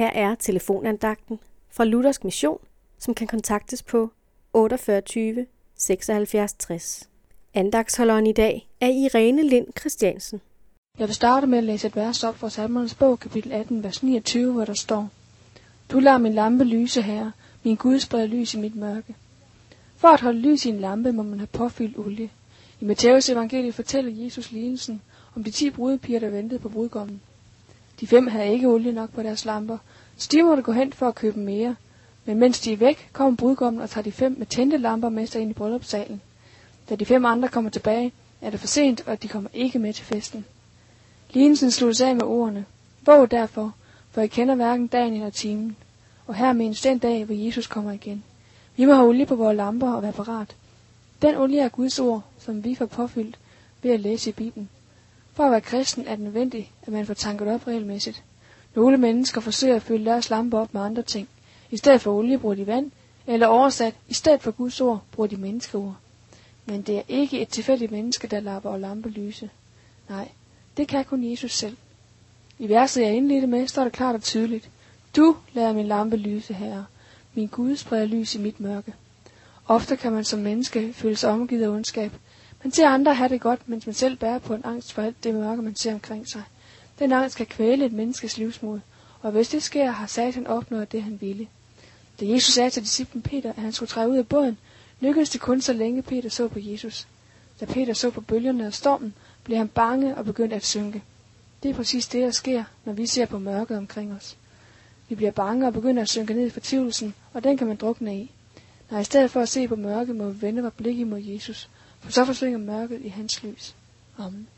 Her er telefonandagten fra Luthersk Mission, som kan kontaktes på 48 76 60. Andagsholderen i dag er Irene Lind Christiansen. Jeg vil starte med at læse et vers op fra Salmernes bog, kapitel 18, vers 29, hvor der står Du lader min lampe lyse, herre, min Gud spreder lys i mit mørke. For at holde lys i en lampe, må man have påfyldt olie. I Matteus evangeliet fortæller Jesus lignelsen om de ti brudepiger, der ventede på brudgommen. De fem havde ikke olie nok på deres lamper, så de måtte gå hen for at købe mere. Men mens de er væk, kommer brudgommen og tager de fem med tændte lamper med sig ind i bryllupssalen. Da de fem andre kommer tilbage, er det for sent, og de kommer ikke med til festen. Lignelsen sluttes af med ordene. Våg derfor, for I kender hverken dagen eller timen. Og her menes den dag, hvor Jesus kommer igen. Vi må have olie på vores lamper og være parat. Den olie er Guds ord, som vi får påfyldt ved at læse i Bibelen. For at være kristen er det nødvendigt, at man får tanket op regelmæssigt. Nogle mennesker forsøger at fylde deres lampe op med andre ting. I stedet for olie bruger de vand, eller oversat, i stedet for Guds ord bruger de menneskeord. Men det er ikke et tilfældigt menneske, der lapper og lampe lyse. Nej, det kan kun Jesus selv. I verset, jeg indledte med, står det klart og tydeligt. Du lader min lampe lyse, herre. Min Gud spreder lys i mit mørke. Ofte kan man som menneske føle sig omgivet af ondskab. Man ser andre have det godt, mens man selv bærer på en angst for alt det mørke, man ser omkring sig. Den angst kan kvæle et menneskes livsmod, og hvis det sker, har Satan opnået det, han ville. Da Jesus sagde til disciplen Peter, at han skulle træde ud af båden, lykkedes det kun så længe Peter så på Jesus. Da Peter så på bølgerne og stormen, blev han bange og begyndte at synke. Det er præcis det, der sker, når vi ser på mørket omkring os. Vi bliver bange og begynder at synke ned i fortvivlelsen, og den kan man drukne i. Når i stedet for at se på mørket, må vi vende vores blik imod Jesus, for så forsvinder mørket i hans lys. Amen.